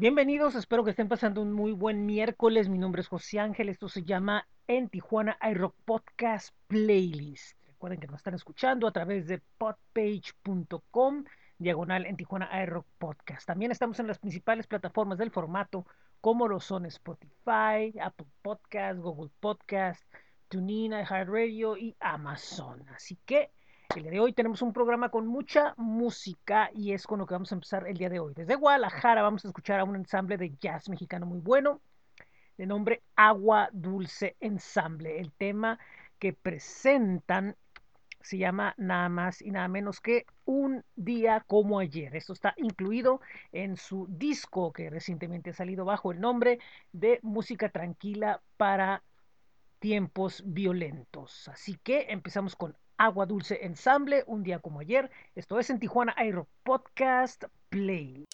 Bienvenidos, espero que estén pasando un muy buen miércoles. Mi nombre es José Ángel, esto se llama En Tijuana iRock Podcast Playlist. Recuerden que nos están escuchando a través de podpage.com, diagonal en Tijuana iRock Podcast. También estamos en las principales plataformas del formato, como lo son Spotify, Apple Podcast, Google Podcast, TuneIn, iHeartRadio y Amazon. Así que el día de hoy tenemos un programa con mucha música y es con lo que vamos a empezar el día de hoy. Desde Guadalajara vamos a escuchar a un ensamble de jazz mexicano muy bueno de nombre Agua Dulce Ensamble. El tema que presentan se llama nada más y nada menos que Un día como ayer. Esto está incluido en su disco que recientemente ha salido bajo el nombre de Música Tranquila para tiempos violentos. Así que empezamos con Agua Dulce Ensamble, un día como ayer. Esto es en Tijuana Aero Podcast Play.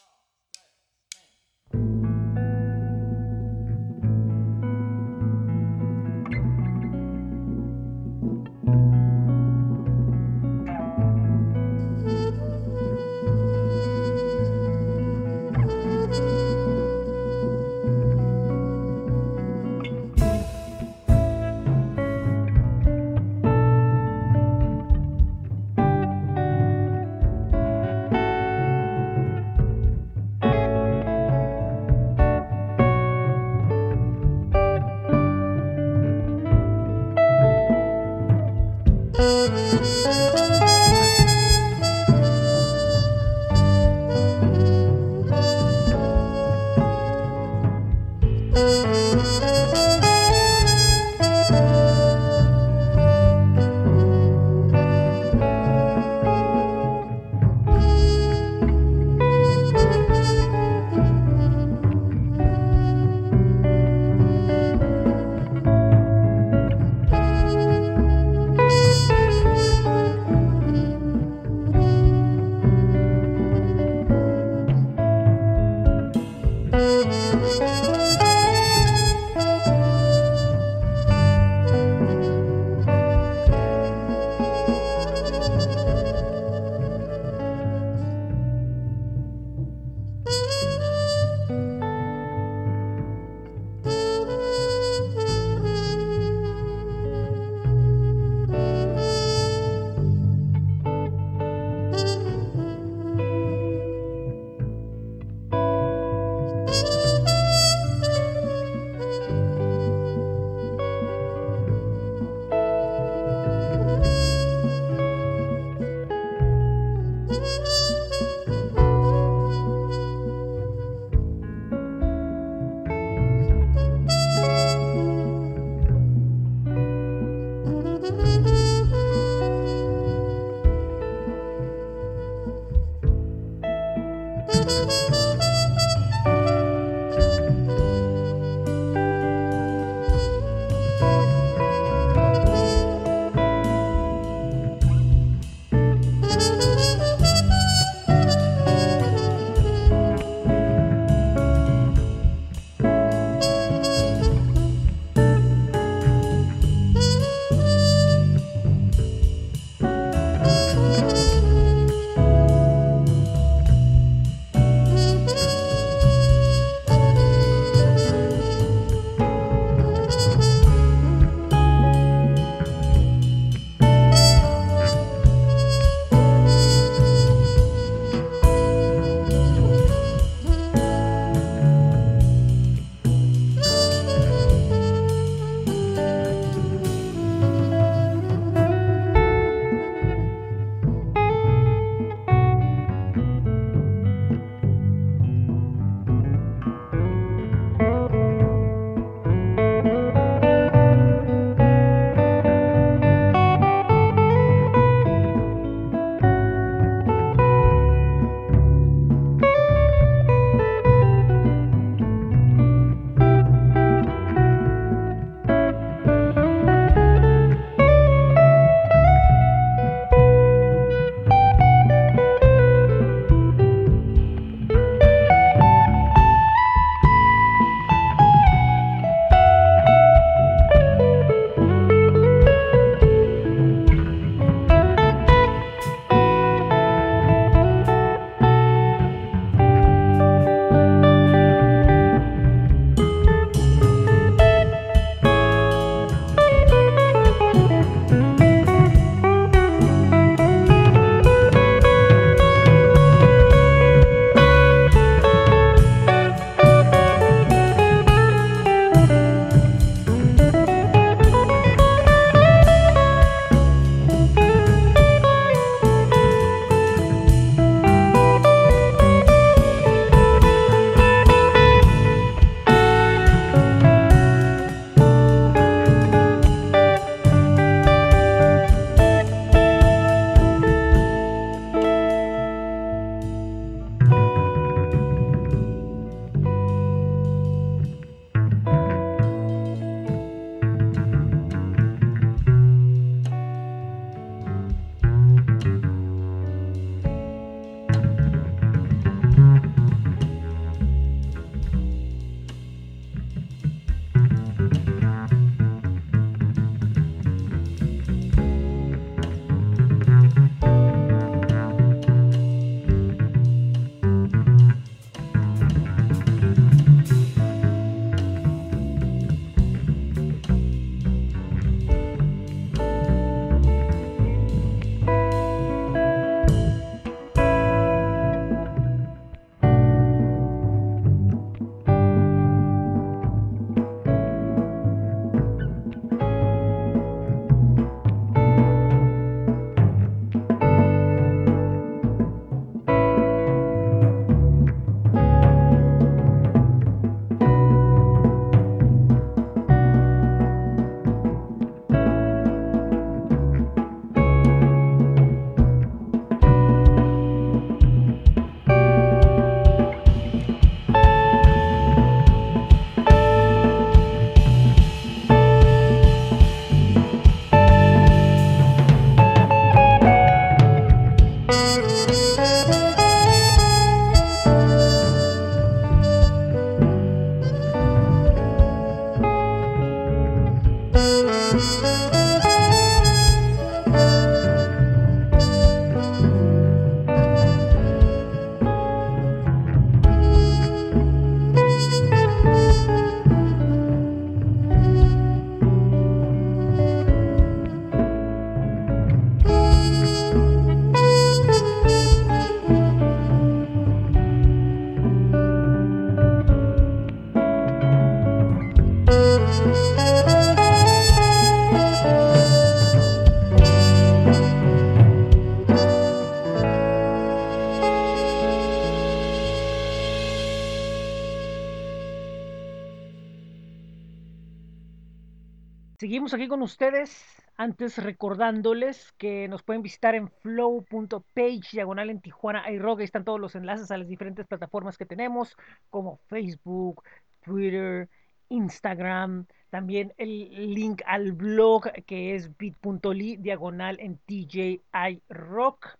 Seguimos aquí con ustedes. Antes recordándoles que nos pueden visitar en flow.page diagonal en Tijuana iRock. Ahí están todos los enlaces a las diferentes plataformas que tenemos, como Facebook, Twitter, Instagram. También el link al blog que es bit.ly diagonal en TJ iRock.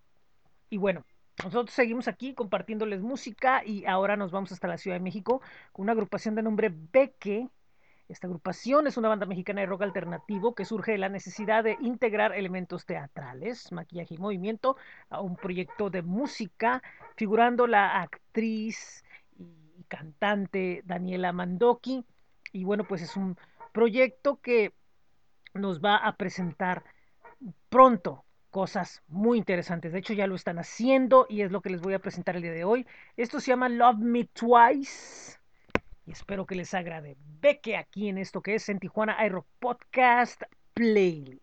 Y bueno, nosotros seguimos aquí compartiéndoles música y ahora nos vamos hasta la Ciudad de México con una agrupación de nombre Beque esta agrupación es una banda mexicana de rock alternativo que surge de la necesidad de integrar elementos teatrales, maquillaje y movimiento a un proyecto de música, figurando la actriz y cantante Daniela Mandoki. Y bueno, pues es un proyecto que nos va a presentar pronto cosas muy interesantes. De hecho, ya lo están haciendo y es lo que les voy a presentar el día de hoy. Esto se llama Love Me Twice y espero que les agrade. Ve que aquí en esto que es en Tijuana Aero Podcast Playlist.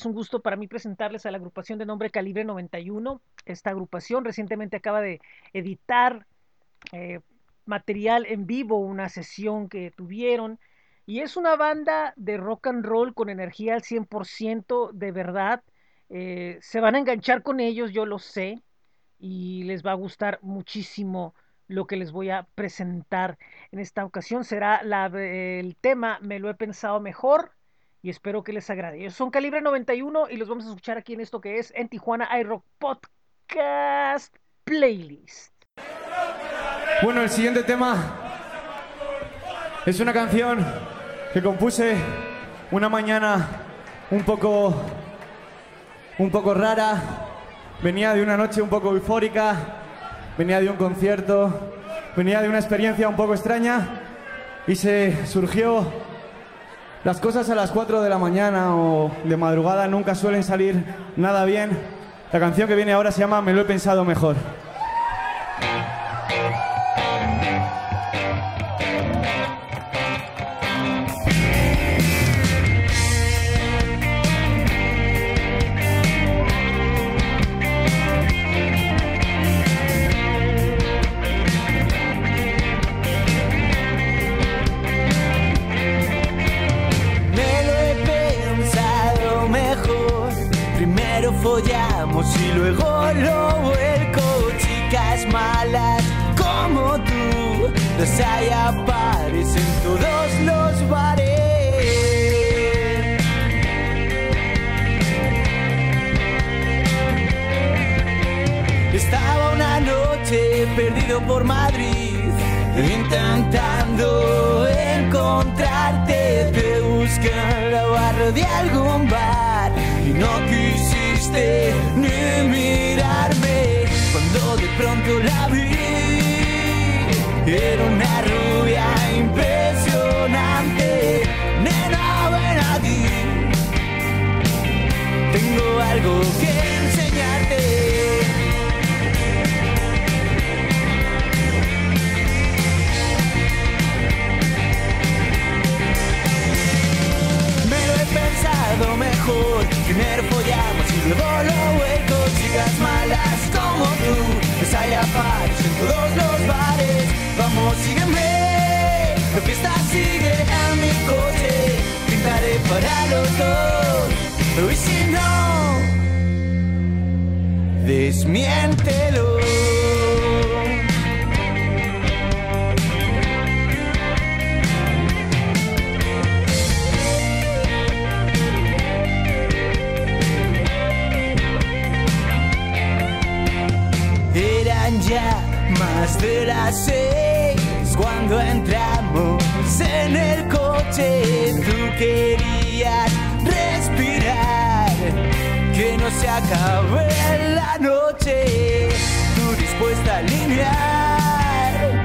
Es un gusto para mí presentarles a la agrupación de nombre Calibre 91. Esta agrupación recientemente acaba de editar eh, material en vivo, una sesión que tuvieron. Y es una banda de rock and roll con energía al 100% de verdad. Eh, se van a enganchar con ellos, yo lo sé, y les va a gustar muchísimo lo que les voy a presentar en esta ocasión. Será el tema Me lo he pensado mejor y espero que les agrade. Son Calibre 91 y los vamos a escuchar aquí en esto que es en Tijuana iRock Podcast Playlist. Bueno, el siguiente tema es una canción que compuse una mañana un poco un poco rara. Venía de una noche un poco eufórica, venía de un concierto, venía de una experiencia un poco extraña y se surgió las cosas a las 4 de la mañana o de madrugada nunca suelen salir nada bien. La canción que viene ahora se llama Me lo he pensado mejor. Follamos y luego lo vuelco. Chicas malas como tú, las hay a en todos los bares. Estaba una noche perdido por Madrid, intentando encontrarte. Te busqué en la barra de algún bar y no ni mirarme. Cuando de pronto la vi, era una rubia impresionante. Nena, ven aquí, tengo algo que enseñarte. Pensado mejor. Primero follamos y luego lo vuelco. Chicas malas como tú, les hay a pares en todos los bares. Vamos, sígueme. La fiesta sigue en mi coche. Pintaré para los dos. Y si no, desmiéntelo. Eran ya más de las seis cuando entramos en el coche. Tú querías respirar, que no se acabe la noche. Tú dispuesta a alinear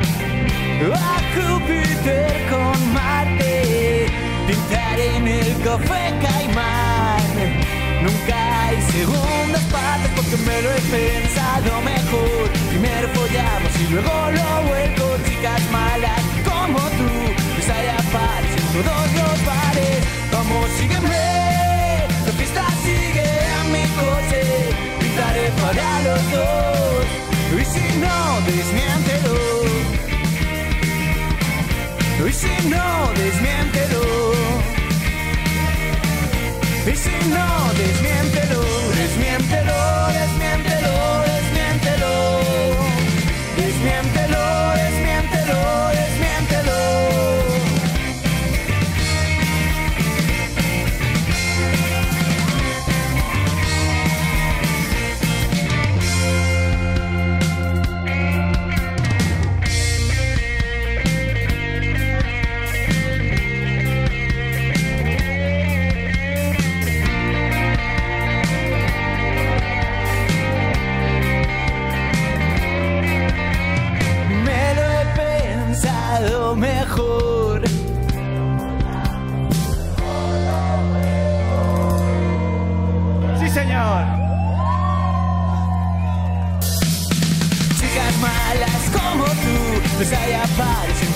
a Júpiter con Marte, pintar en el café Caimán. Nunca hay segundas partes porque me lo he pensado mejor. Primero follamos y luego lo vuelco. Chicas malas como tú, les hay a pares en todos los bares. Vamos, sígueme, la fiesta sigue a mi coche. Pintaré para los dos. Y si no, desmiéntelo. Y si no, desmiéntelo. Y si no, desmiéntelo, desmiéntelo,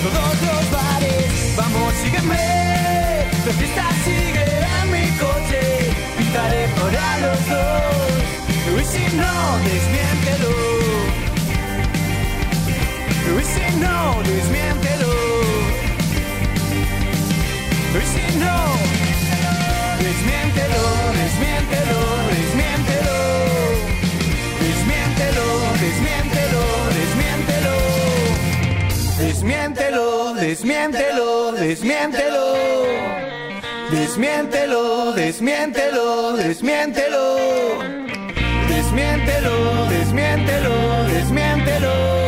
todos los bares. Vamos, sígueme, la fiesta sigue a mi contaré para los dos. Y si no, desmiéntelo. Y si no, desmiéntelo. Y si no, desmiéntelo, desmiéntelo. Desmiéntelo, desmiéntelo, desmiéntelo. Desmiéntelo, desmiéntelo, desmiéntelo. Desmiéntelo, desmiéntelo, desmiéntelo.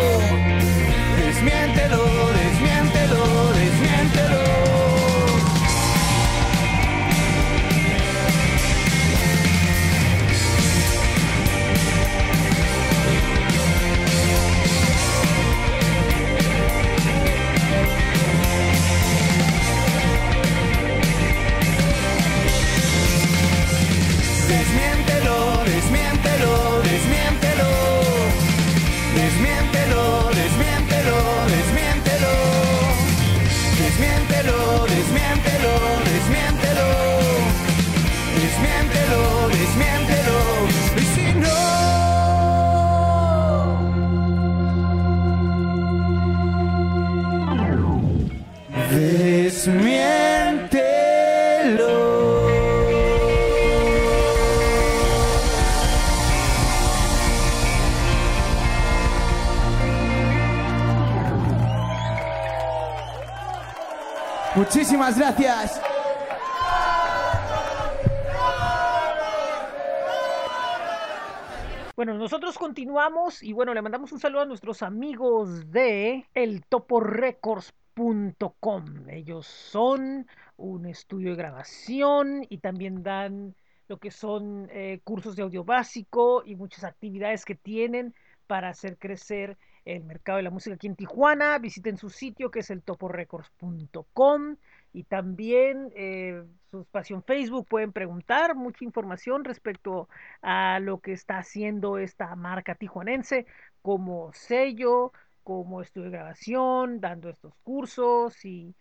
Muchísimas gracias. Bueno, nosotros continuamos y bueno, le mandamos un saludo a nuestros amigos de eltoporecords.com. Ellos son un estudio de grabación y también dan lo que son eh, cursos de audio básico y muchas actividades que tienen para hacer crecer el mercado de la música aquí en Tijuana. Visiten su sitio que es eltoporecords.com y también eh, su en Facebook pueden preguntar mucha información respecto a lo que está haciendo esta marca tijuanense como sello, como estudio de grabación, dando estos cursos y,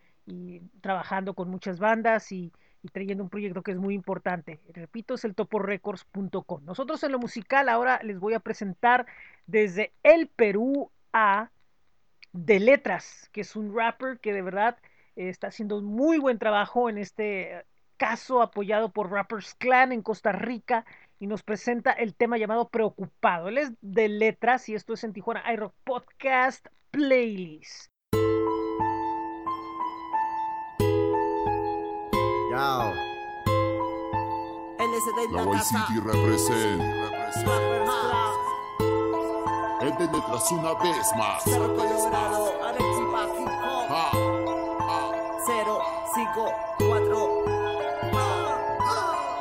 trabajando con muchas bandas y, y, trayendo un proyecto que es muy importante. Repito, es el toporecords.com. Nosotros en lo musical ahora les voy a presentar desde el Perú a De Letras, que es un rapper que de verdad está haciendo un muy buen trabajo en este caso apoyado por Rappers Clan en Costa Rica y nos presenta el tema llamado Preocupado. Él es de letras y esto es en Tijuana iRock Podcast Playlist. Yo. La. City represent. Es de letras una vez más. 5, 4.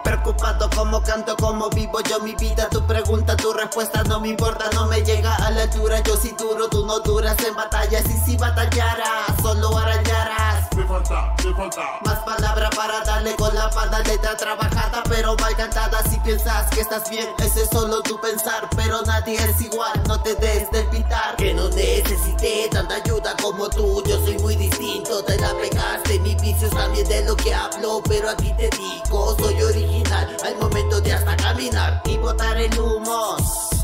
Preocupado como canto, como vivo yo mi vida. Tu pregunta, tu respuesta no me importa No me llega a la altura, yo sí duro Tú no duras en batallas y si batallaras Solo arañarás Me falta, falta. Más palabra para darle con la pata Letra trabajada pero mal cantada. Si piensas que estás bien, ese es solo tu pensar Pero nadie es igual, no te des del pintar Que no necesité tanta ayuda como tú. Yo soy muy distinto, te la pegaste. Mis vicios también de lo que hablo Pero aquí te digo, soy original. Al momento de hasta caminar y botar el humo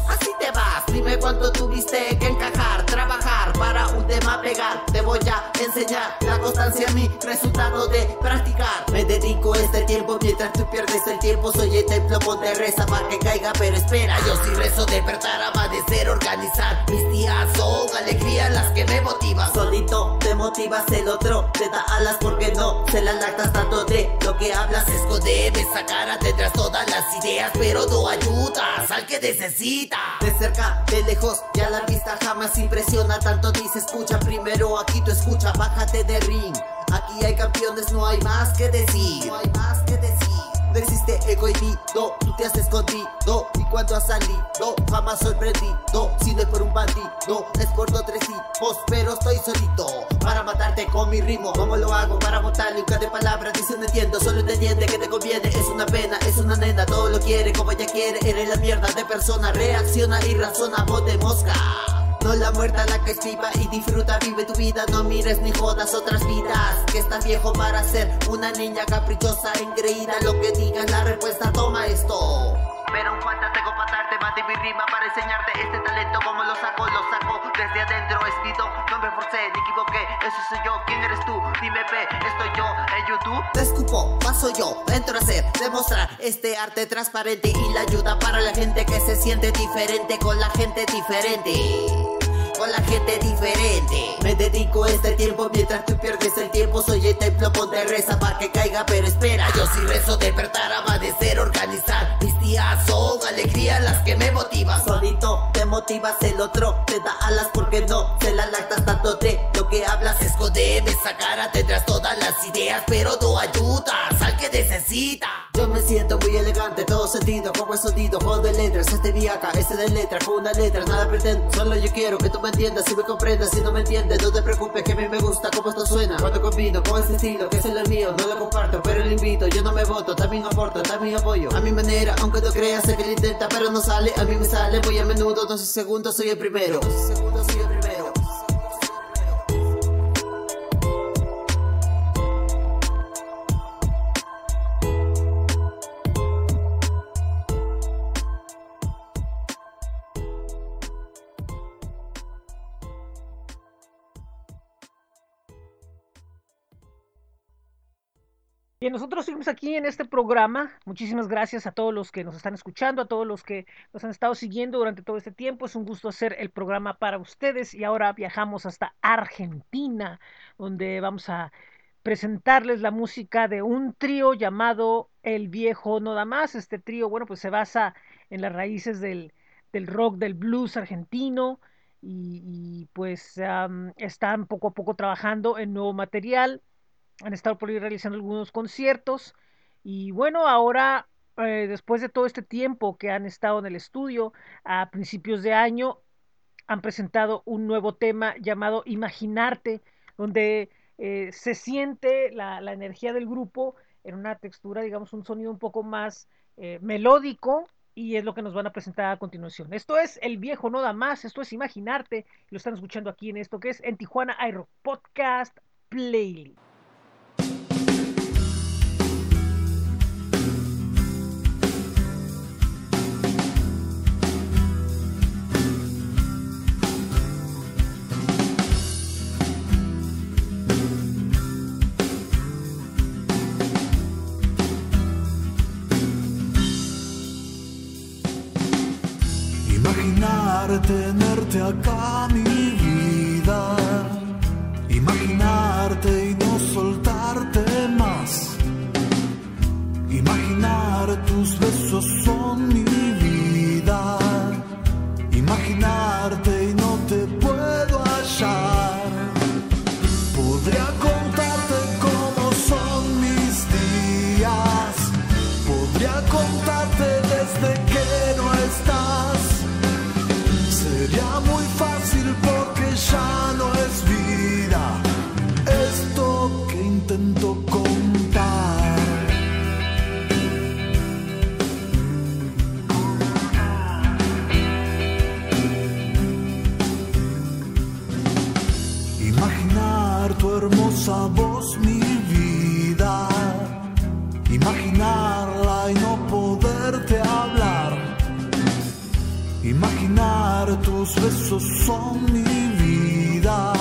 Así te vas, dime cuánto tuviste que encajar, trabajar para un tema pegar. Te voy a enseñar la constancia, mi resultado de practicar. Me dedico este tiempo mientras tú pierdes el tiempo. Soy el templo, ponte reza para que caiga, pero espera. Yo sí rezo despertar, amanecer, organizar. Mis días son alegrías las que me motivan. Solito te motivas, el otro te da alas porque no se las lactas tanto de lo que hablas. Esconde esa cara, tendrás todas las ideas, pero no ayudas al que necesita. De cerca, de lejos, y a la vista jamás impresiona tanto. Dice, escucha primero, aquí tú escucha, bájate de ring. Aquí hay campeones, no hay más que decir. No hay más que decir. No existe egoísmo, tú te has escondido Y cuando has salido, jamás sorprendido Si no es por un bandido, es por dos tres tipos Pero estoy solito para matarte con mi ritmo ¿Cómo lo hago para botarle un de palabras? Dice no entiendo, solo te entiende que te conviene Es una pena, es una nena, todo lo quiere como ella quiere Eres la mierda de persona, reacciona y razona, voz de mosca No la muerta la que es viva y disfruta, vive tu vida. No mires ni jodas otras vidas. Que estás viejo para ser una niña caprichosa, engreída. Lo que digas, la respuesta, toma esto. Pero en falta tengo para darte más de mi rima para enseñarte este talento como lo saco, lo saco desde adentro escrito, no me forcé ni equivoqué, eso soy yo, ¿quién eres tú? Dime ve, estoy yo en YouTube. Te escupo, paso yo, entro a hacer, demostrar este arte transparente y la ayuda para la gente que se siente diferente con la gente diferente con la gente diferente. Me dedico este tiempo mientras tú pierdes el tiempo. Soy el templo, ponte reza para que caiga, pero espera. Yo sí rezo, despertar, amanecer, organizar. Mis son alegría las que me motivan. Solito te motivas, el otro te da alas porque no se la lactas tanto de lo que hablas. Escondeme esa cara, tendrás todas las ideas, pero no ayudas al que necesita. Yo me siento muy elegante, todo sentido, como el sonido, juego de letras, este acá, este de letra, con una letra, nada pretendo, solo yo quiero que tú me entiendas y me comprendas, si no me entiendes, no te preocupes que a mí me gusta cómo esto suena, cuando combino con este estilo, que es el mío, no lo comparto, pero lo invito, yo no me voto, también aporto, también apoyo, a mi manera, aunque no creas, sé que lo intenta, pero no sale, a mí me sale muy a menudo, 12 segundos soy el primero, 12 segundos soy el primero. Bien, nosotros seguimos aquí en este programa. Muchísimas gracias a todos los que nos están escuchando, a todos los que nos han estado siguiendo durante todo este tiempo. Es un gusto hacer el programa para ustedes y ahora viajamos hasta Argentina, donde vamos a presentarles la música de un trío llamado El Viejo No Da Más. Este trío, bueno, pues se basa en las raíces del, del rock, del blues argentino y, y pues um, están poco a poco trabajando en nuevo material han estado por ahí realizando algunos conciertos y bueno, ahora eh, después de todo este tiempo que han estado en el estudio, a principios de año han presentado un nuevo tema llamado Imaginarte, donde eh, se siente la, la, energía del grupo en una textura, digamos, un sonido un poco más eh, melódico. Y es lo que nos van a presentar a continuación. Esto es El Viejo No Da Más, esto es Imaginarte. Lo están escuchando aquí en esto que es en Tijuana iRock Podcast Playlist. Tenerte acá mi vida, imaginarte y no soltarte más. Imaginar tus besos tus besos son mi vida.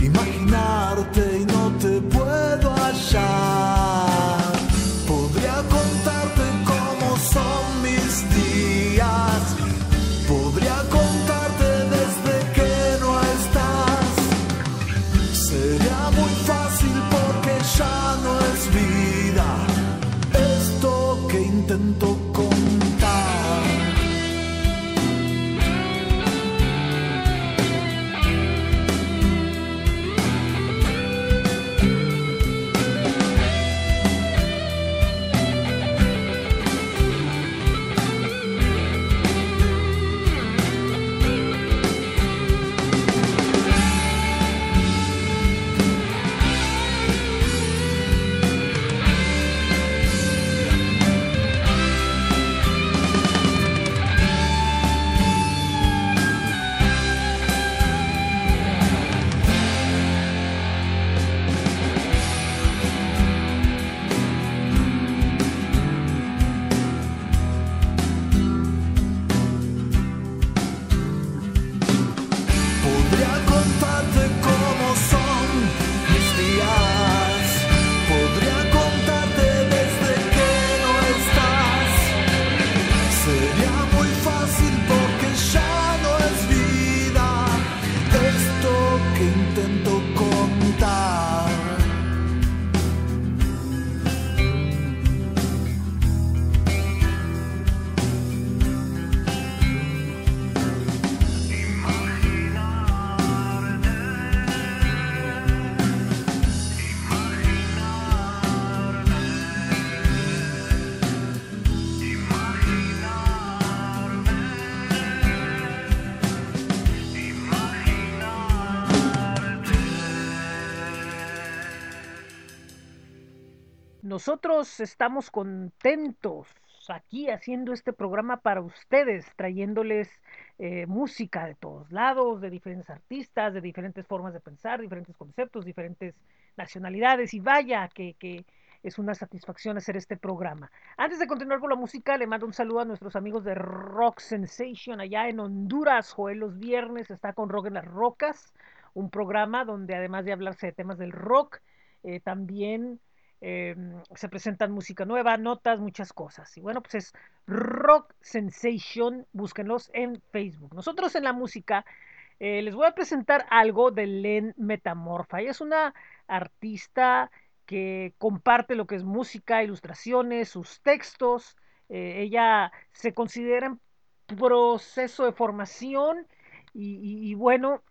Imaginarte Estamos contentos aquí haciendo este programa para ustedes, trayéndoles eh, música de todos lados, de diferentes artistas, de diferentes formas de pensar, diferentes conceptos, diferentes nacionalidades. Y vaya que, que es una satisfacción hacer este programa. Antes de continuar con la música, le mando un saludo a nuestros amigos de Rock Sensation allá en Honduras. Joel los viernes está con Rock en las Rocas, un programa donde además de hablarse de temas del rock, eh, también eh, se presentan música nueva, notas, muchas cosas. Y bueno, pues es Rock Sensation, búsquenlos en Facebook. Nosotros en la música eh, les voy a presentar algo de Len Metamorfa. Ella es una artista que comparte lo que es música, ilustraciones, sus textos. Eh, ella se considera en proceso de formación y, y, bueno,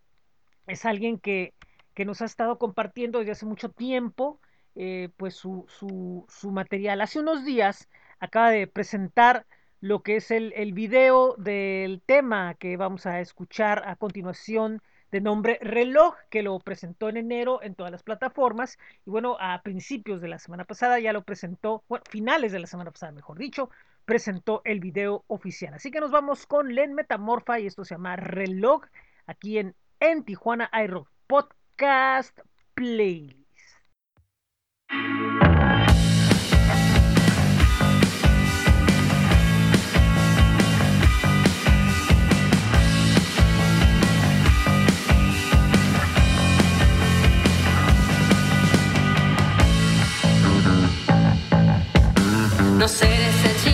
es alguien que, que, nos ha estado compartiendo desde hace mucho tiempo eh, pues su, su, material. Hace unos días acaba de presentar lo que es el, el video del tema que vamos a escuchar a continuación de nombre Reloj, que lo presentó en enero en todas las plataformas. Y bueno, a principios de la semana pasada ya lo presentó, bueno, finales de la semana pasada, mejor dicho, presentó el video oficial. Así que nos vamos con Len Metamorfa y esto se llama Reloj, aquí en, en Tijuana iRock Podcast Playlist. No ser esa chica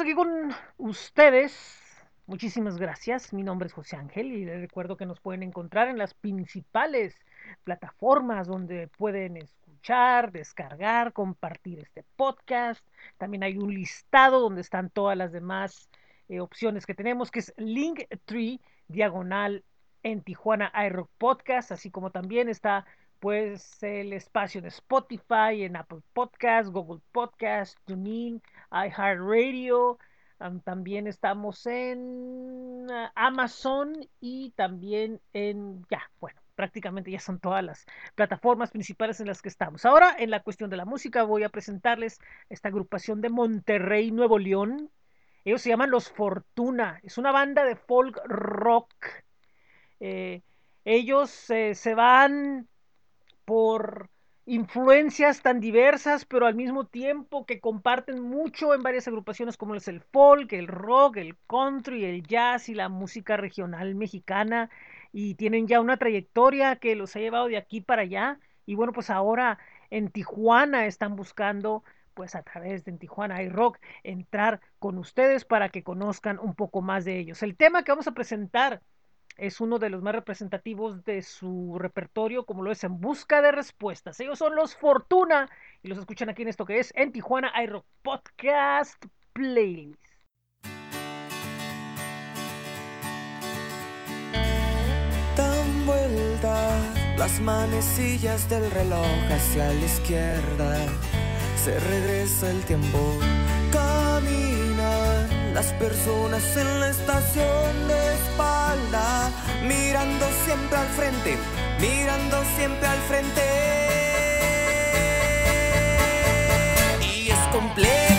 Aquí con ustedes. Muchísimas gracias. Mi nombre es José Ángel y les recuerdo que nos pueden encontrar en las principales plataformas donde pueden escuchar, descargar, compartir este podcast. También hay un listado donde están todas las demás eh, opciones que tenemos, que es Linktree diagonal en Tijuana iRock Podcast, así como también está pues el espacio de Spotify, en Apple Podcast, Google Podcast, TuneIn, iHeartRadio. También estamos en uh, Amazon y también en, ya, bueno, prácticamente ya son todas las plataformas principales en las que estamos. Ahora, en la cuestión de la música, voy a presentarles esta agrupación de Monterrey, Nuevo León. Ellos se llaman Los Fortuna. Es una banda de folk rock. Eh, ellos eh, se van por influencias tan diversas, pero al mismo tiempo que comparten mucho en varias agrupaciones como es el folk, el rock, el country, el jazz y la música regional mexicana y tienen ya una trayectoria que los ha llevado de aquí para allá y bueno, pues ahora en Tijuana están buscando pues a través de en Tijuana iRock entrar con ustedes para que conozcan un poco más de ellos. El tema que vamos a presentar es uno de los más representativos de su repertorio, como lo es En Busca de Respuestas. Ellos son los Fortuna y los escuchan aquí en esto que es En Tijuana iRock Podcast Playlist. Dan vueltas las manecillas del reloj hacia la izquierda. Se regresa el tiempo. Caminan las personas en la estación de mirando siempre al frente, mirando siempre al frente. Y es complejo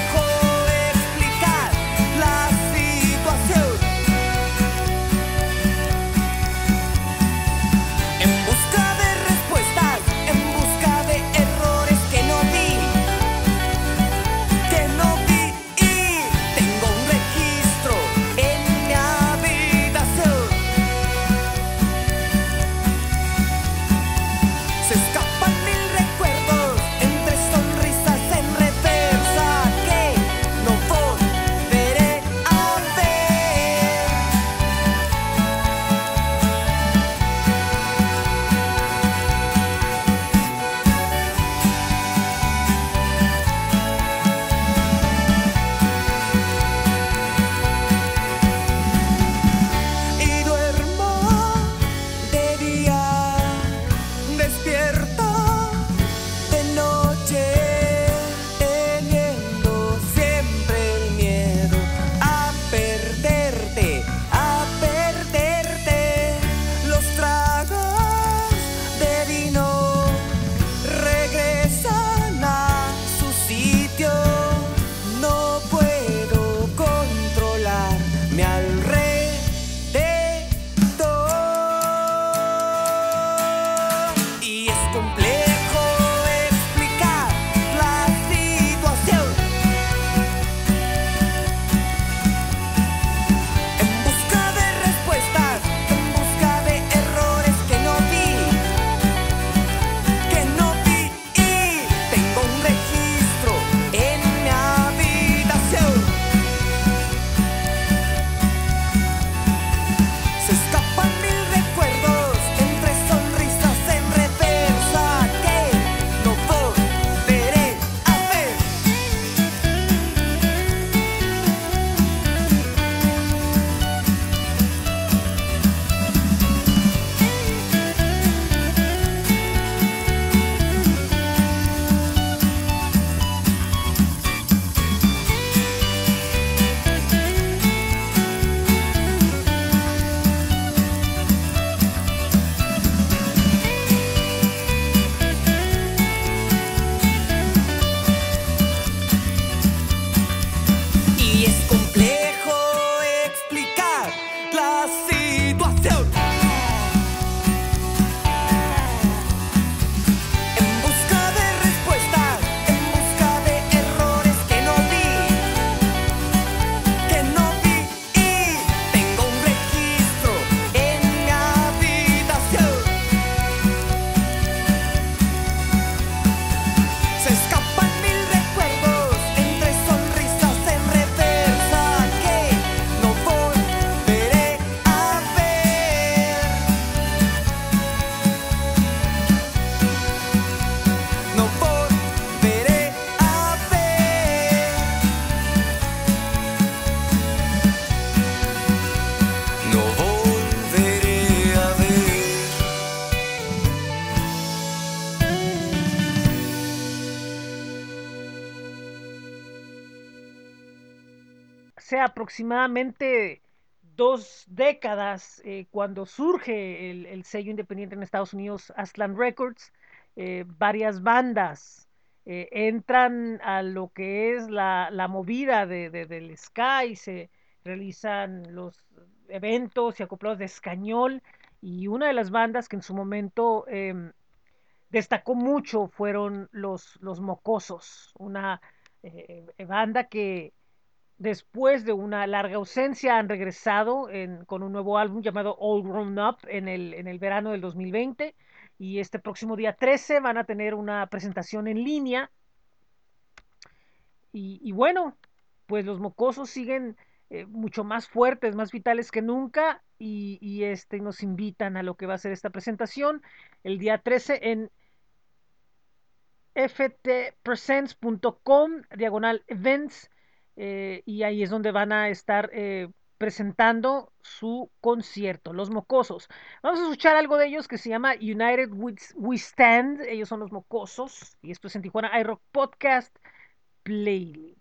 aproximadamente dos décadas, eh, cuando surge el, el sello independiente en Estados Unidos, Aslan Records, eh, varias bandas eh, entran a lo que es la, movida de, de- del Sky, se realizan los eventos y acoplados de Escañol, y una de las bandas que en su momento em, destacó mucho fueron los, los Mocosos, una banda que después de una larga ausencia han regresado con un nuevo álbum llamado All Grown Up en el, en el verano del 2020 y este próximo día 13 van a tener una presentación en línea. Y, y bueno, pues los mocosos siguen eh, mucho más fuertes, más vitales que nunca. Y, y, este, nos invitan a lo que va a ser esta presentación el día 13 en ftpresents.com, diagonal events, eh, y ahí es donde van a estar eh, presentando su concierto, Los Mocosos. Vamos a escuchar algo de ellos que se llama United We, We Stand, ellos son los Mocosos, y esto es en Tijuana iRock Podcast Playlist.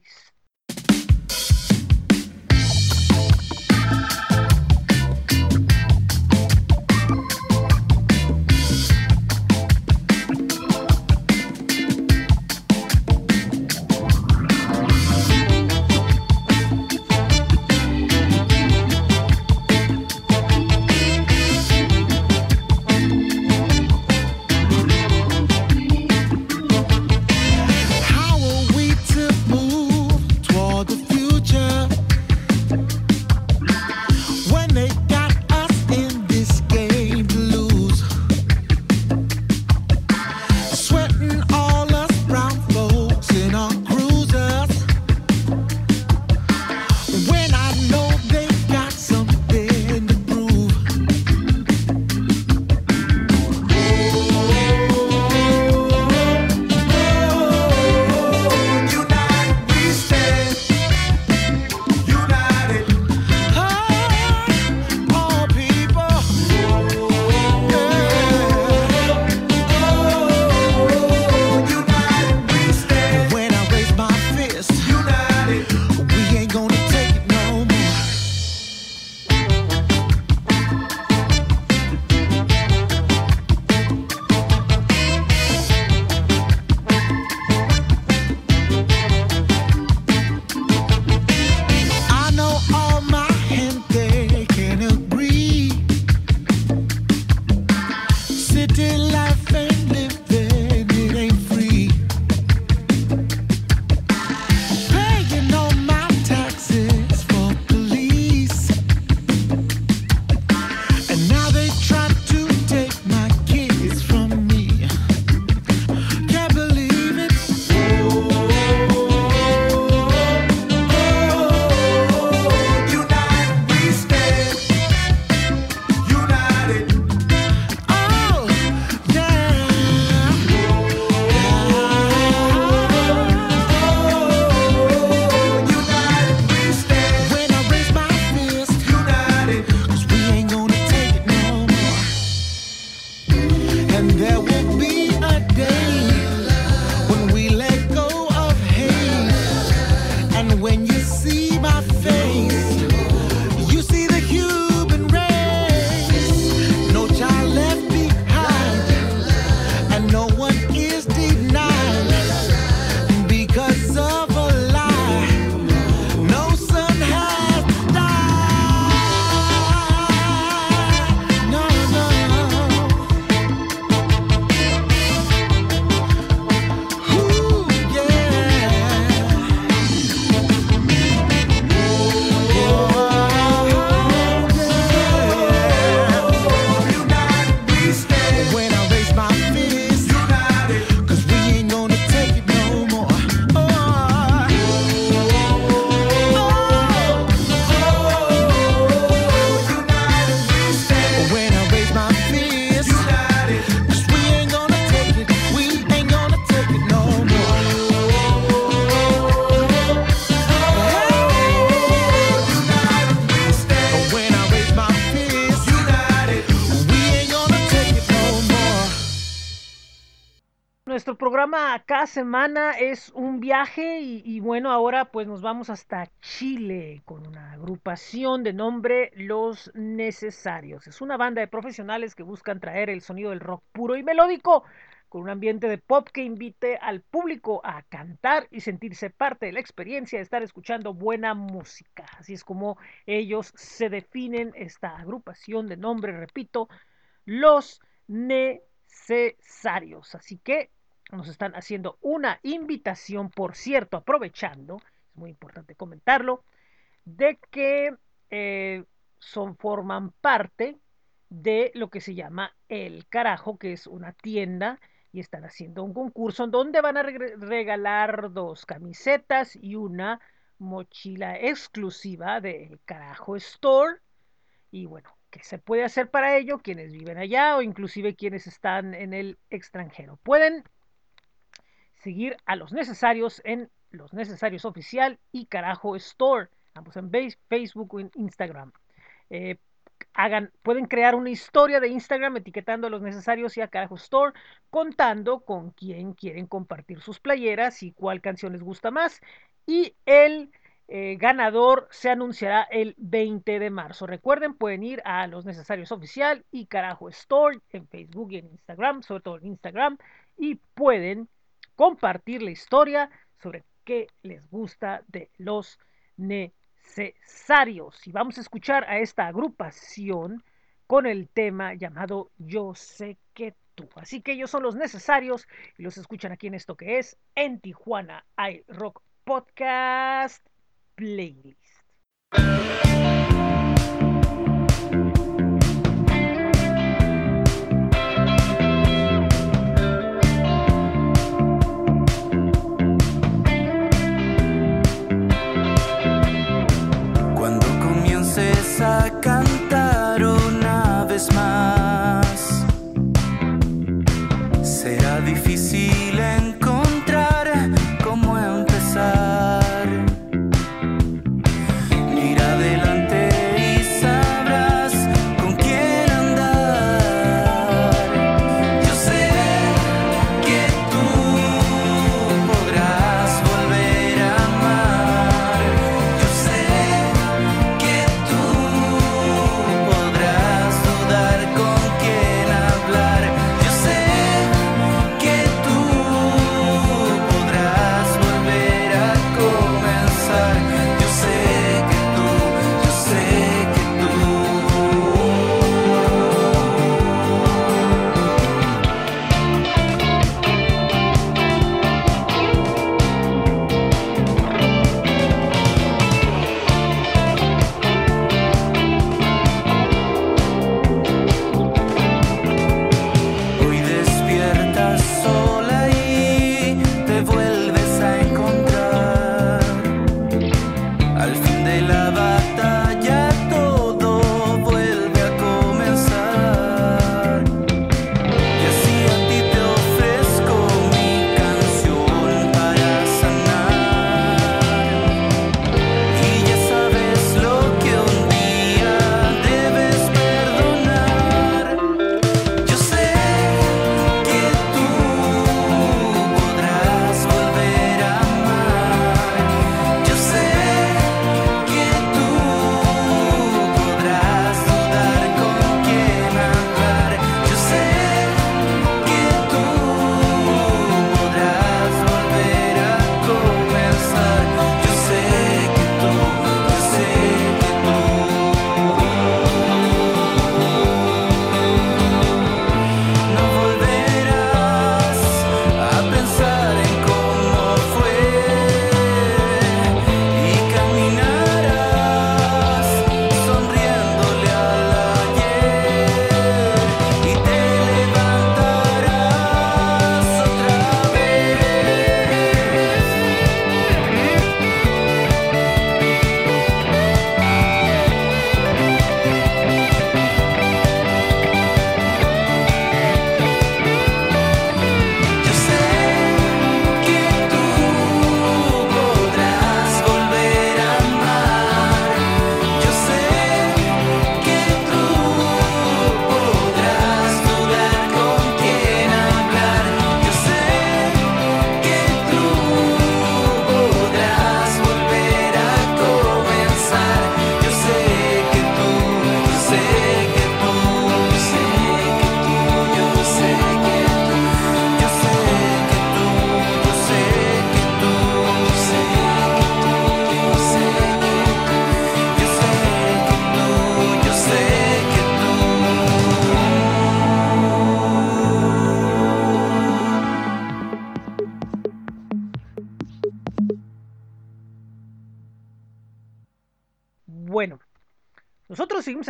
Es un viaje y, y bueno, ahora pues nos vamos hasta Chile con una agrupación de nombre Los Necesarios. Es una banda de profesionales que buscan traer el sonido del rock puro y melódico con un ambiente de pop que invite al público a cantar y sentirse parte de la experiencia de estar escuchando buena música. Así es como ellos se definen esta agrupación de nombre, repito, Los Necesarios. Así que nos están haciendo una invitación, por cierto, aprovechando, es muy importante comentarlo, de que eh, son, forman parte de lo que se llama El Carajo, que es una tienda y están haciendo un concurso en donde van a re regalar dos camisetas y una mochila exclusiva del Carajo Store. Y bueno, ¿qué se puede hacer para ello? Quienes viven allá o inclusive quienes están en el extranjero. Pueden seguir a los necesarios en los necesarios oficial y Carajo Store, ambos en Facebook o en Instagram. Eh, hagan, pueden crear una historia de Instagram etiquetando a los necesarios y a Carajo Store, contando con quién quieren compartir sus playeras y cuál canción les gusta más. Y el eh, ganador se anunciará el 20 de marzo. Recuerden, pueden ir a los necesarios oficial y Carajo Store en Facebook y en Instagram, sobre todo en Instagram, y pueden compartir la historia sobre qué les gusta de los necesarios. Y vamos a escuchar a esta agrupación con el tema llamado Yo sé que tú. Así que ellos son los necesarios y los escuchan aquí en esto que es en Tijuana hay Rock Podcast Playlist.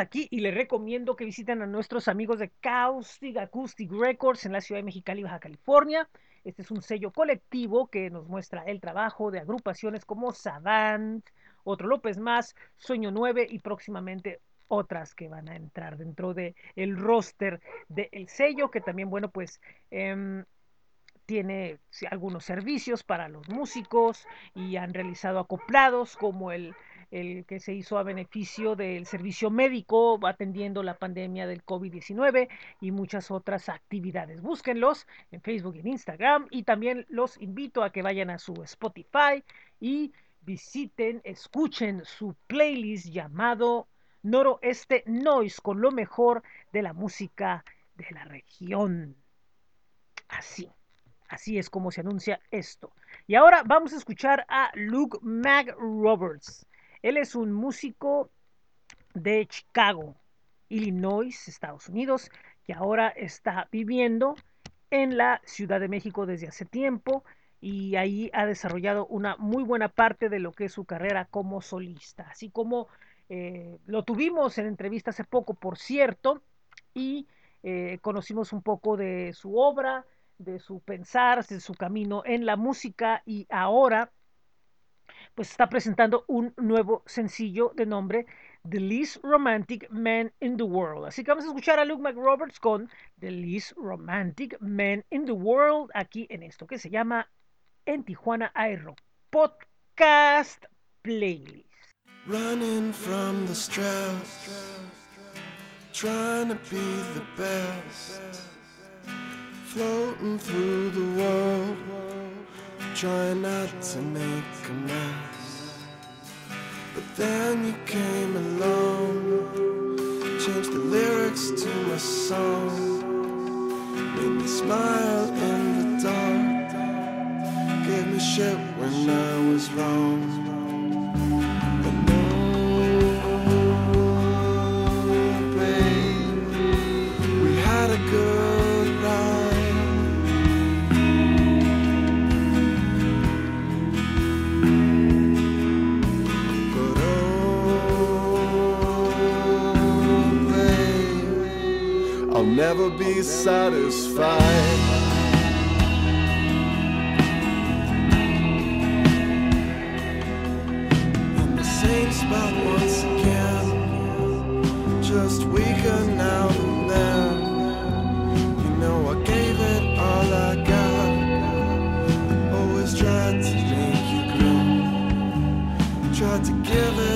Aquí y les recomiendo que visiten a nuestros amigos de Caustic Acoustic Records en la ciudad de Mexicali, Baja California. Este es un sello colectivo que nos muestra el trabajo de agrupaciones como Savant, Otro López Más, Sueño 9 y próximamente otras que van a entrar dentro del el roster del sello, que también, bueno, pues em, tiene algunos servicios para los músicos y han realizado acoplados como el, el que se hizo a beneficio del servicio médico atendiendo la pandemia del COVID-19 y muchas otras actividades. Búsquenlos en Facebook y en Instagram y también los invito a que vayan a su Spotify y visiten, escuchen su playlist llamado Noroeste Noise con lo mejor de la música de la región. Así. Así es como se anuncia esto. Y ahora vamos a escuchar a Luke Mag Roberts. Él es un músico de Chicago, Illinois, Estados Unidos, que ahora está viviendo en la Ciudad de México desde hace tiempo y ahí ha desarrollado una muy buena parte de lo que es su carrera como solista, así como eh, lo tuvimos en entrevista hace poco, por cierto, y eh, conocimos un poco de su obra, de su pensar, de su camino en la música y ahora pues está presentando un nuevo sencillo de nombre The Least Romantic Man in the World. Así que vamos a escuchar a Luke McRoberts con The Least Romantic Man in the World aquí en esto que se llama En Tijuana Aero Podcast Playlist. Running from the stress, trying to be the best, floating through the world, trying not to make a mess. But then you came along, changed the lyrics to my song, made me smile in the dark, gave me shit when I was wrong. Never be satisfied. In the same spot once again, just weaker now than then. You know I gave it all I got. Always tried to make you grow. Tried to give it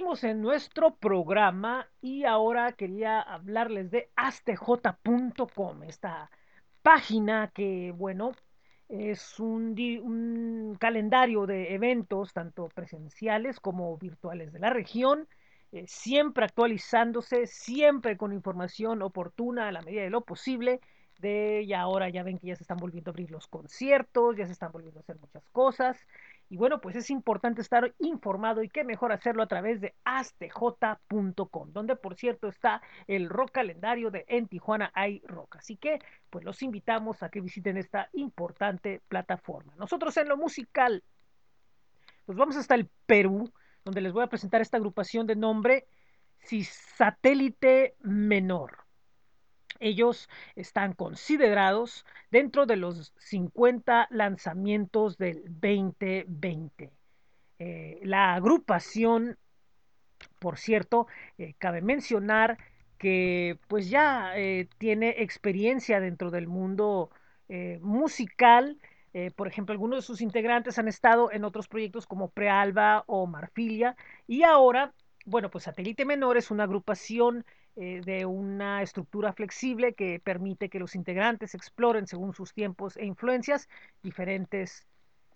seguimos en nuestro programa y ahora quería hablarles de astj.com, esta página que, bueno, es un, calendario de eventos, tanto presenciales como virtuales de la región, eh, siempre actualizándose, siempre con información oportuna a la medida de lo posible. De y ahora ya ven que ya se están volviendo a abrir los conciertos, ya se están volviendo a hacer muchas cosas. Y bueno, pues es importante estar informado y qué mejor hacerlo a través de astj.com, donde por cierto está el rock calendario de En Tijuana hay rock. Así que pues los invitamos a que visiten esta importante plataforma. Nosotros en lo musical nos vamos hasta el Perú, donde les voy a presentar esta agrupación de nombre Satélite Menor. Ellos están considerados dentro de los 50 lanzamientos del 2020. Eh, la agrupación, por cierto, eh, cabe mencionar que pues ya eh, tiene experiencia dentro del mundo musical. Por ejemplo, algunos de sus integrantes han estado en otros proyectos como Prealba o Marfilia y ahora, bueno, pues Satélite Menor es una agrupación eh, de una estructura flexible que permite que los integrantes exploren según sus tiempos e influencias diferentes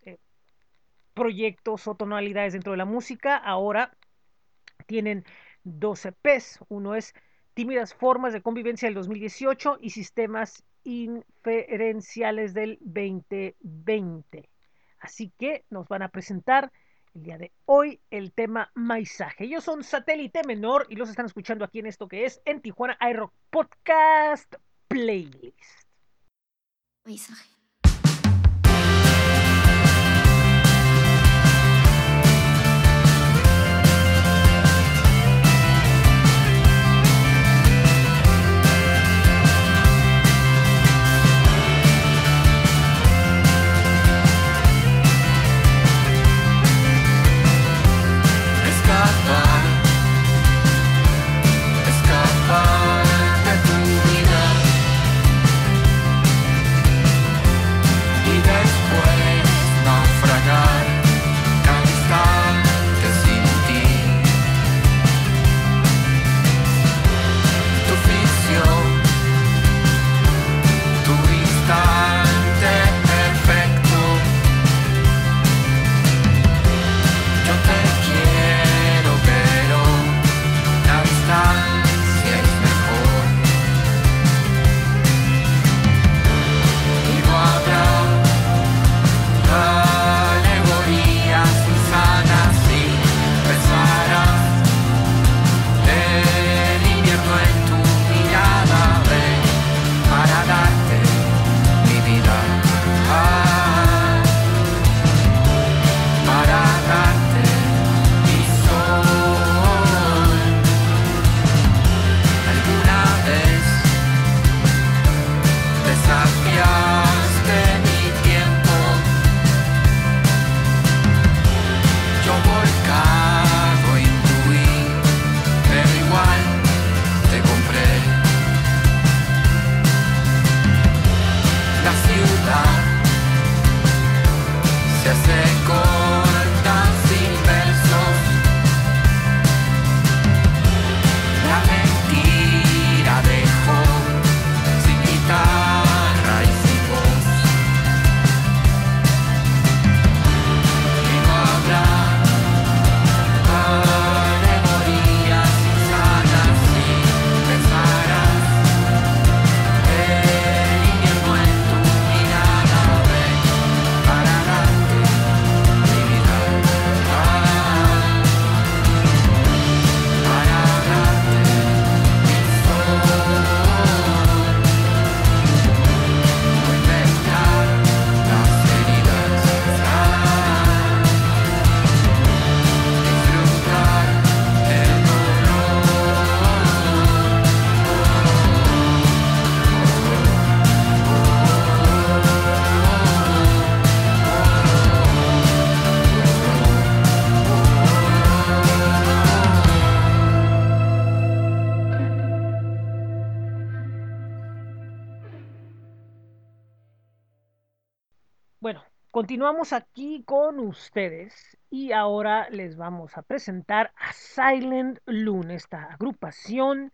eh, proyectos o tonalidades dentro de la música. Ahora tienen dos EPs. Uno es Tímidas Formas de Convivencia del 2018 y Sistemas Inferenciales del 2020. Así que nos van a presentar el día de hoy el tema Maizaje. Ellos son Satélite Menor y los están escuchando aquí en esto que es en Tijuana iRock Podcast Playlist. Paisaje. Continuamos aquí con ustedes y ahora les vamos a presentar a Silent Loon, esta agrupación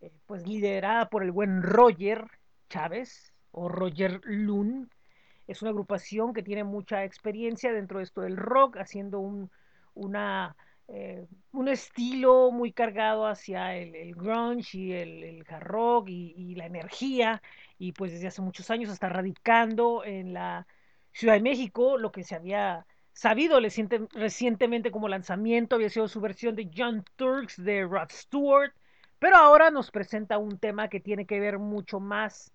eh, pues liderada por el buen Roger Chávez o Roger Loon. Es una agrupación que tiene mucha experiencia dentro de esto del rock, haciendo un, una, eh, un estilo muy cargado hacia el, grunge y el, el hard rock y, y la energía y pues desde hace muchos años está radicando en la Ciudad de México, lo que se había sabido reciente- recientemente como lanzamiento había sido su versión de John Turks de Rod Stewart, pero ahora nos presenta un tema que tiene que ver mucho más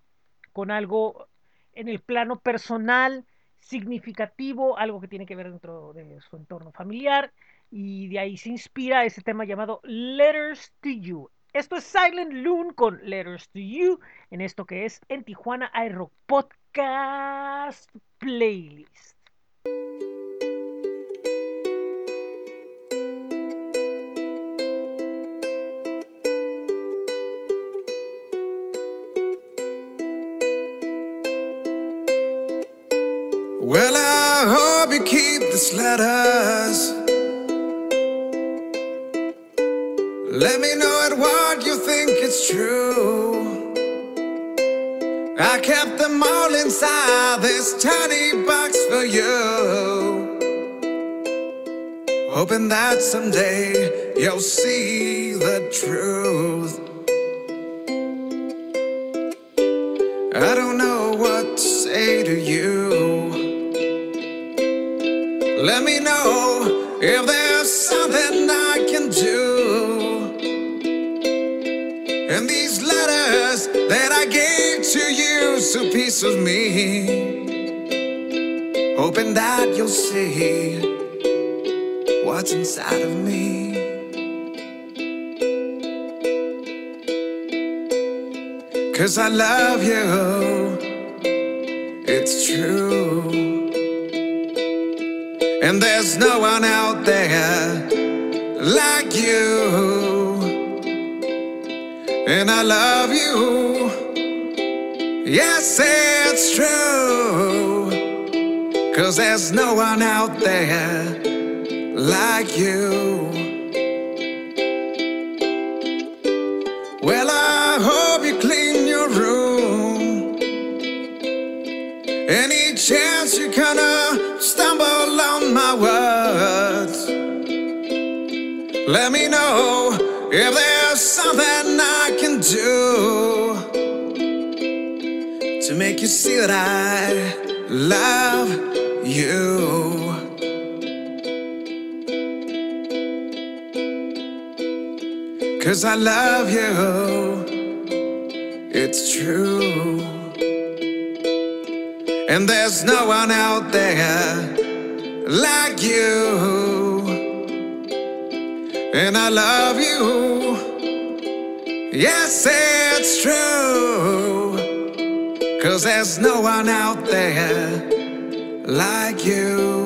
con algo en el plano personal, significativo, algo que tiene que ver dentro de su entorno familiar, y de ahí se inspira ese tema llamado Letters to You. Esto es Silent Loon con Letters to You, en esto que es en Tijuana iRock Podcast Playlist. Well, I hope you keep these letters. Let me know at what you think it's true. I kept them all inside this tiny box for you. Hoping that someday you'll see the truth. I don't know what to say to you. Let me know if there's that I gave to you, a piece of me. Hoping that you'll see what's inside of me. Cause I love you, it's true. And there's no one out there like you. And I love you, yes, it's true. Cause there's no one out there like you. Well, I hope you clean your room. Any chance you're gonna stumble on my words, let me know if there's something I do to make you see that I love you. Cause I love you, it's true. And there's no one out there like you. And I love you, yes, it's true. Cause there's no one out there like you.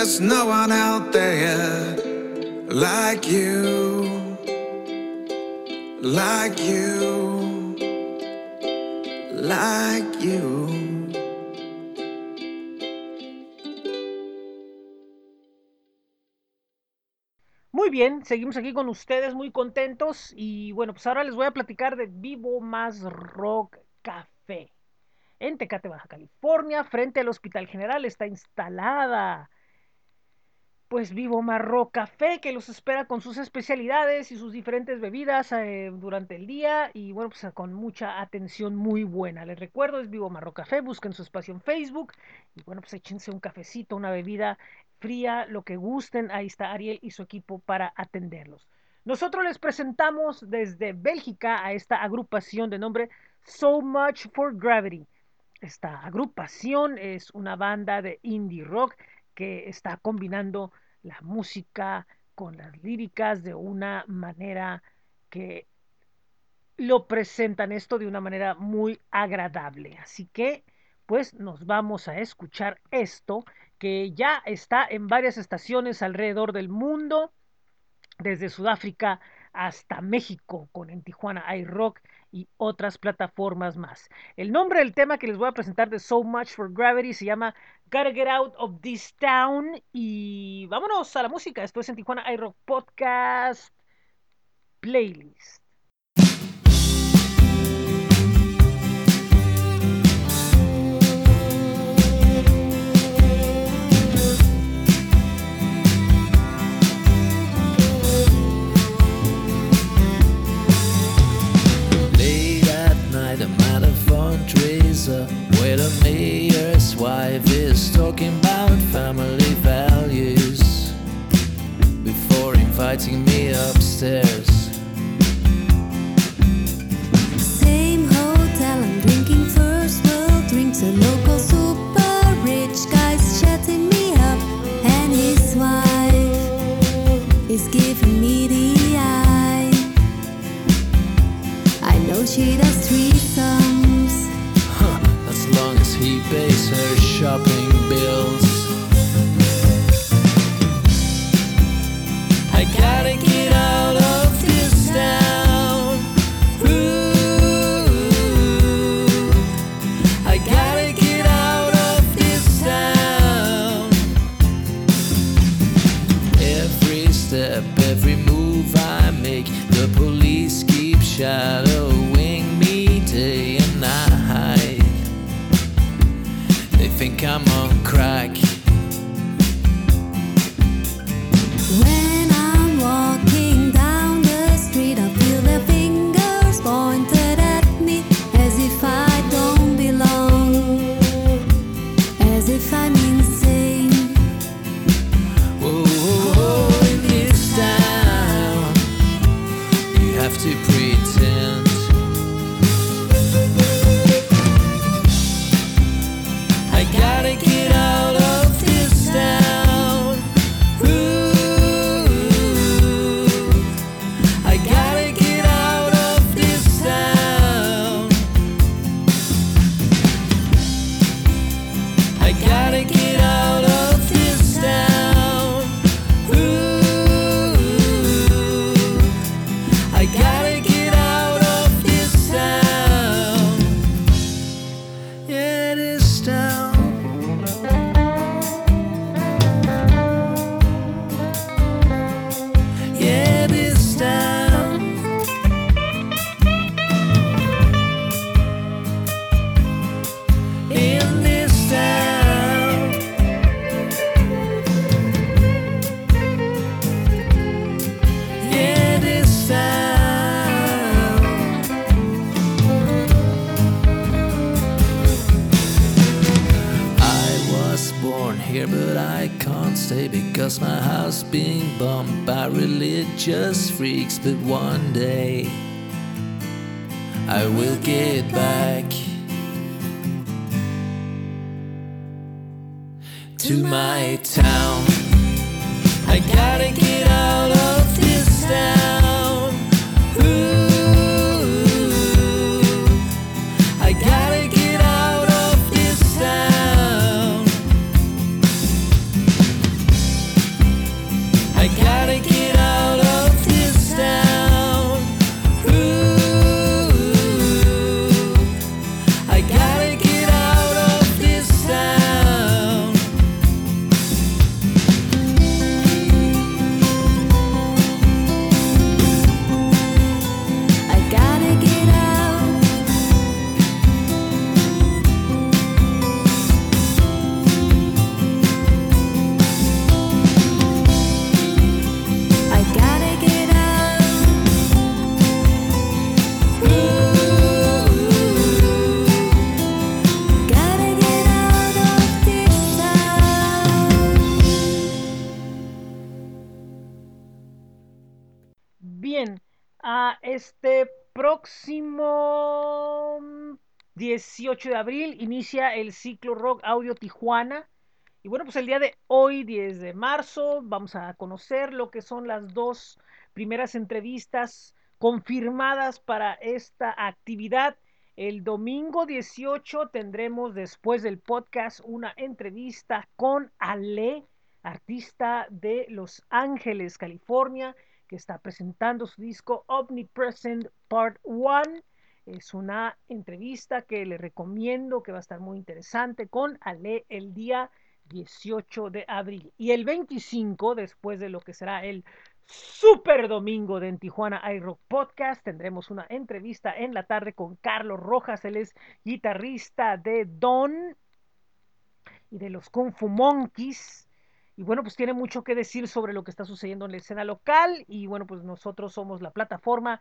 There's no one out there like you. Like you. Like you. Muy bien, seguimos aquí con ustedes muy contentos y bueno, pues ahora les voy a platicar de Vivo Más Rock Café. En Tecate, Baja California, frente al Hospital General, está instalada pues Vivo Rock Café que los espera con sus especialidades y sus diferentes bebidas eh, durante el día y bueno, pues con mucha atención muy buena. Les recuerdo, es Vivo Rock Café, busquen su espacio en Facebook y bueno, pues échense un cafecito, una bebida fría, lo que gusten. Ahí está Ariel y su equipo para atenderlos. Nosotros les presentamos desde Bélgica a esta agrupación de nombre So Much for Gravity. Esta agrupación es una banda de indie rock que está combinando la música con las líricas de una manera que lo presentan esto de una manera muy agradable. Así que, pues nos vamos a escuchar esto que ya está en varias estaciones alrededor del mundo, desde Sudáfrica hasta México, con en Tijuana iRock y otras plataformas más. El nombre del tema que les voy a presentar de So Much for Gravity se llama Gotta Get Out of This Town y vámonos a la música. Esto es en Tijuana iRock Podcast Playlist. The mayor's wife is talking about family values before inviting me upstairs. Shopping have to pretend. 18 de abril inicia el ciclo Rock Audio Tijuana. Y bueno, pues el día de hoy, 10 de marzo, vamos a conocer lo que son las dos primeras entrevistas confirmadas para esta actividad. El domingo 18 tendremos después del podcast una entrevista con Ale, artista de Los Ángeles, California, que está presentando su disco Omnipresent Part 1. Es una entrevista que le recomiendo, que va a estar muy interesante con Ale el día 18 de abril. Y el 25, después de lo que será el Super Domingo de en Tijuana iRock Podcast, tendremos una entrevista en la tarde con Carlos Rojas, él es guitarrista de Don y de los Kung Fu Monkeys. Y bueno, pues tiene mucho que decir sobre lo que está sucediendo en la escena local. Y bueno, pues nosotros somos la plataforma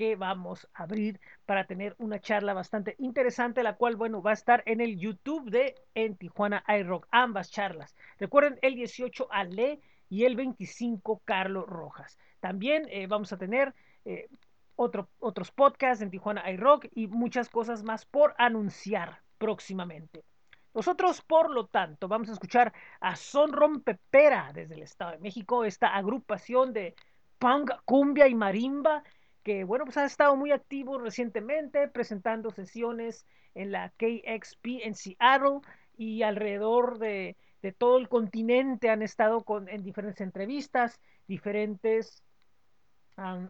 que vamos a abrir para tener una charla bastante interesante, la cual, bueno, va a estar en el YouTube de En Tijuana iRock, ambas charlas. Recuerden, el 18 Ale y el 25 Carlos Rojas. También eh, vamos a tener eh, otro, otros podcasts en Tijuana iRock y muchas cosas más por anunciar próximamente. Nosotros, por lo tanto, vamos a escuchar a Son Rompepera desde el Estado de México, esta agrupación de punk, cumbia y marimba que, bueno, pues ha estado muy activo recientemente presentando sesiones en la KXP en Seattle y alrededor de, de todo el continente han estado con, en diferentes entrevistas, diferentes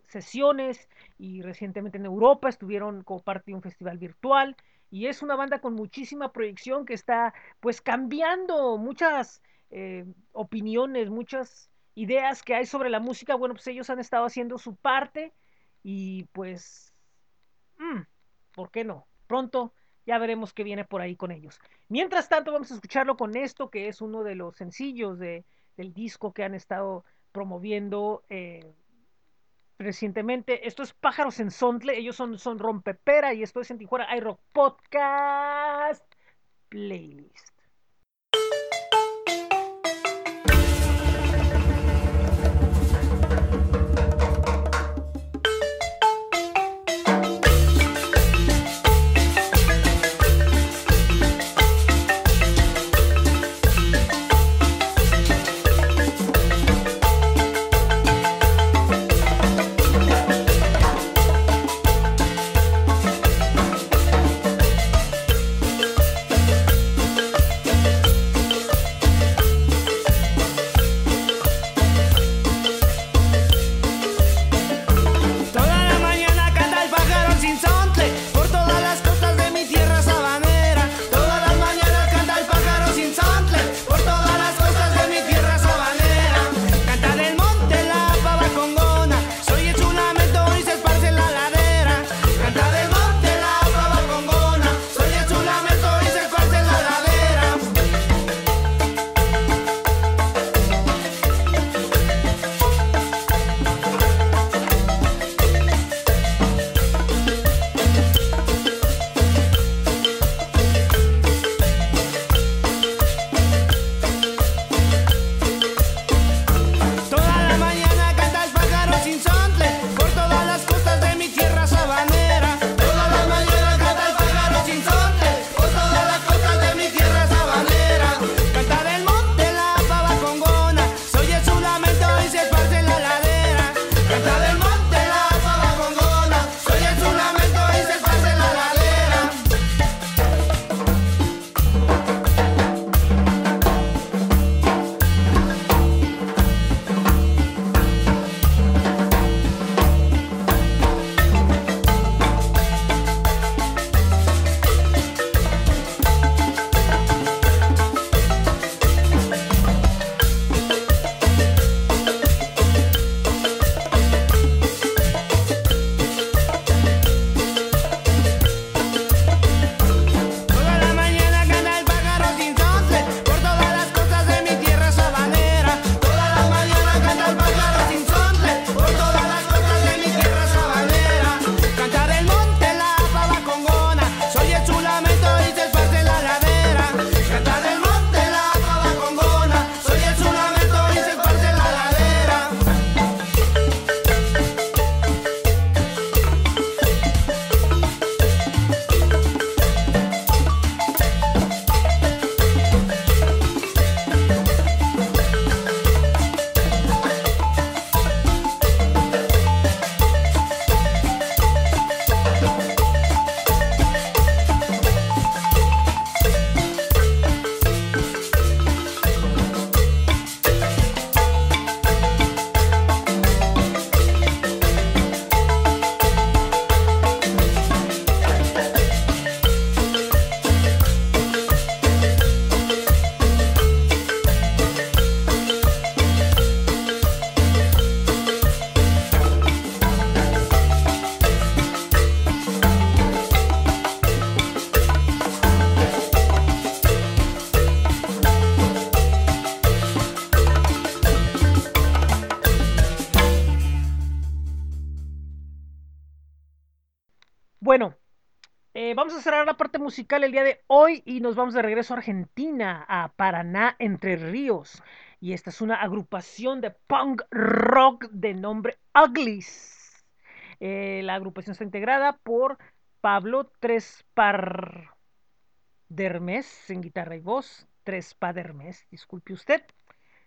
sesiones y recientemente en Europa estuvieron como parte de un festival virtual y es una banda con muchísima proyección que está pues cambiando muchas eh, opiniones, muchas ideas que hay sobre la música. Bueno, pues ellos han estado haciendo su parte y pues, mmm, ¿por qué no? Pronto ya veremos qué viene por ahí con ellos. Mientras tanto, vamos a escucharlo con esto, que es uno de los sencillos de, del disco que han estado promoviendo eh, recientemente. Esto es Pájaros en Sontle, ellos son, son Rompepera y esto es en Tijuana iRock Podcast Playlist. Vamos a cerrar la parte musical el día de hoy y nos vamos de regreso a Argentina, a Paraná, Entre Ríos. Y esta es una agrupación de punk rock de nombre Uglies. Eh, la agrupación está integrada por Pablo Trespar Dermes en guitarra y voz, Trespadermes, disculpe usted,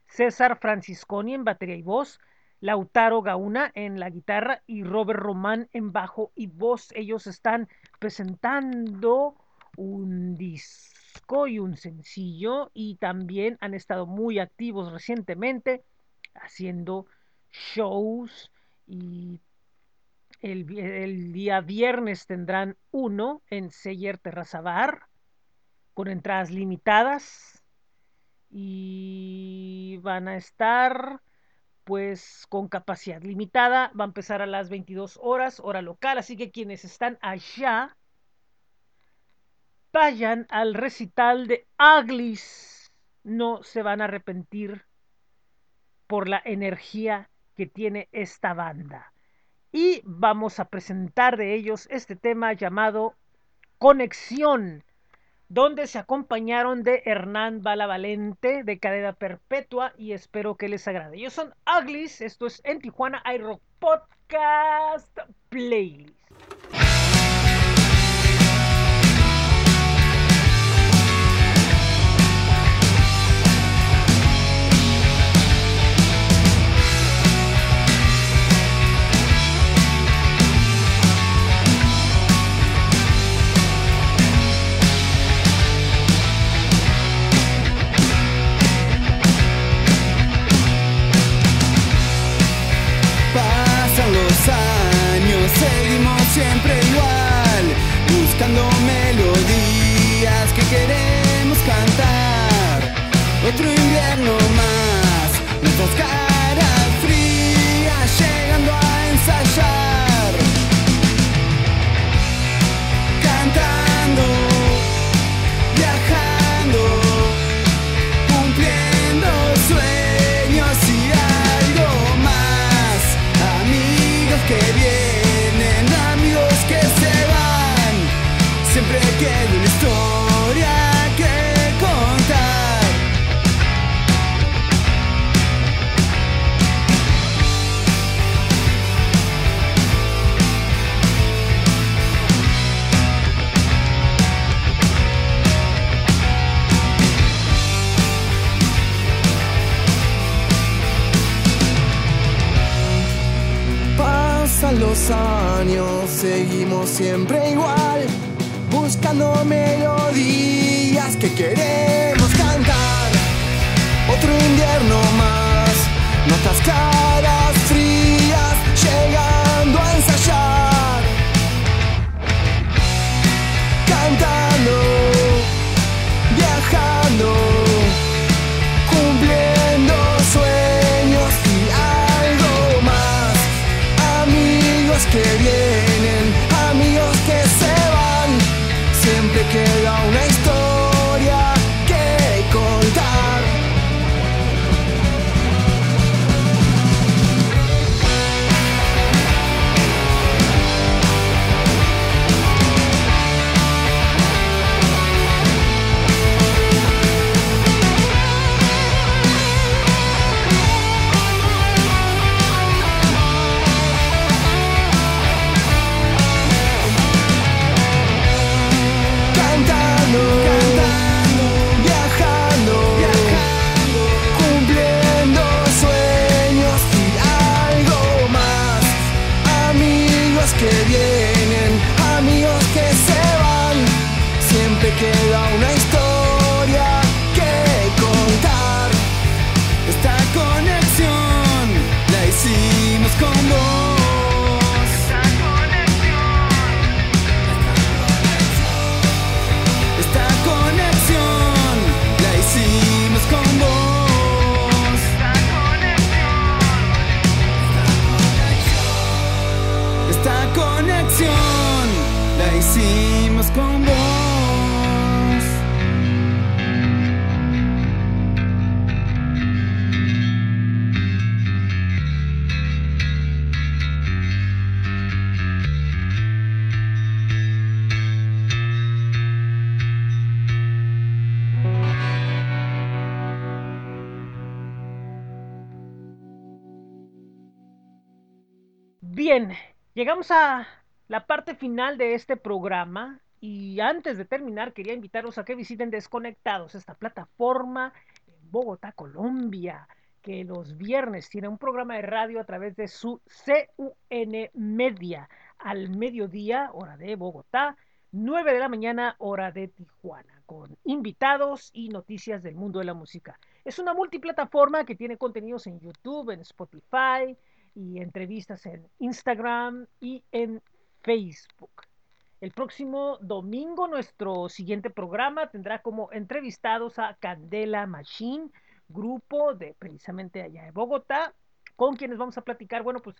César Francisconi en batería y voz, Lautaro Gauna en la guitarra y Robert Román en bajo y voz. Ellos están presentando un disco y un sencillo y también han estado muy activos recientemente haciendo shows y el, día viernes tendrán uno en Seyer Terraza Bar con entradas limitadas y van a estar pues con capacidad limitada, va a empezar a las 22 horas, hora local, así que quienes están allá, vayan al recital de Uglies, no se van a arrepentir por la energía que tiene esta banda. Y vamos a presentar de ellos este tema llamado Conexión, donde se acompañaron de Hernán Balavalente de Cadena Perpetua y espero que les agrade. Ellos son Uglies, esto es en Tijuana iRock Podcast Playlist. Seguimos siempre igual, buscando melodías que queremos cantar. Otro invierno más, nuestras caras frías llegando a ensayar. Bien, llegamos a la parte final de este programa y antes de terminar quería invitarlos a que visiten Desconectados, esta plataforma en Bogotá, Colombia, que los viernes tiene un programa de radio a través de su CUN Media al mediodía, hora de Bogotá, 9 de la mañana, hora de Tijuana, con invitados y noticias del mundo de la música. Es una multiplataforma que tiene contenidos en YouTube, en Spotify y entrevistas en Instagram y en Facebook. El próximo domingo nuestro siguiente programa tendrá como entrevistados a Candela Machine, grupo de precisamente allá de Bogotá, con quienes vamos a platicar, bueno, pues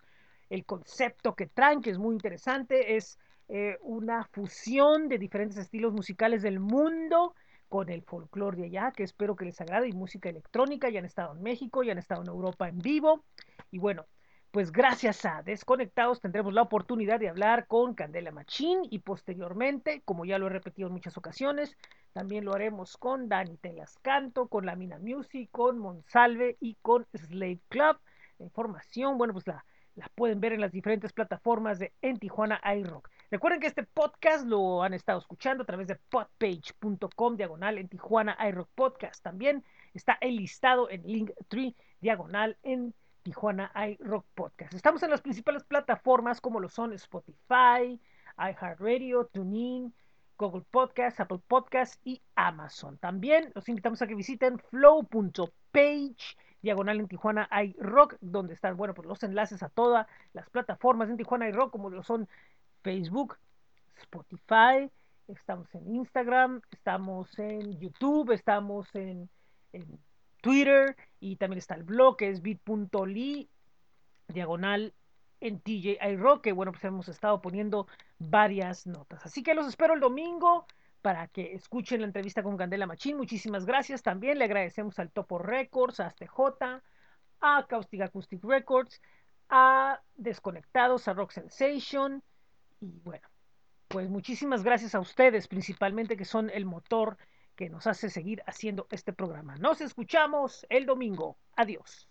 el concepto que traen, que es muy interesante, es eh, una fusión de diferentes estilos musicales del mundo con el folclore de allá, que espero que les agrade, y música electrónica, ya han estado en México, ya han estado en Europa en vivo, y bueno, pues gracias a Desconectados tendremos la oportunidad de hablar con Candela Machín y posteriormente, como ya lo he repetido en muchas ocasiones, también lo haremos con Dani Telas Canto, con Lamina Music, con Monsalve y con Slave Club. La información, bueno, pues la, la pueden ver en las diferentes plataformas de En Tijuana iRock. Recuerden que este podcast lo han estado escuchando a través de podpage.com diagonal en Tijuana iRock Podcast. También está el listado en Linktree diagonal en Tijuana iRock Podcast. Estamos en las principales plataformas como lo son Spotify, iHeartRadio, TuneIn, Google Podcast, Apple Podcast y Amazon. También los invitamos a que visiten flow.page diagonal en Tijuana iRock, donde están, bueno, pues los enlaces a todas las plataformas en Tijuana iRock, como lo son Facebook, Spotify, estamos en Instagram, estamos en YouTube, estamos en Twitter y también está el blog que es bit.ly diagonal en TJ iRock, que bueno, pues hemos estado poniendo varias notas. Así que los espero el domingo para que escuchen la entrevista con Candela Machín. Muchísimas gracias también. Le agradecemos al Topo Records, a ASTJ, a Caustic Acoustic Records, a Desconectados, a Rock Sensation. Y bueno, pues muchísimas gracias a ustedes, principalmente que son el motor que nos hace seguir haciendo este programa. Nos escuchamos el domingo. Adiós.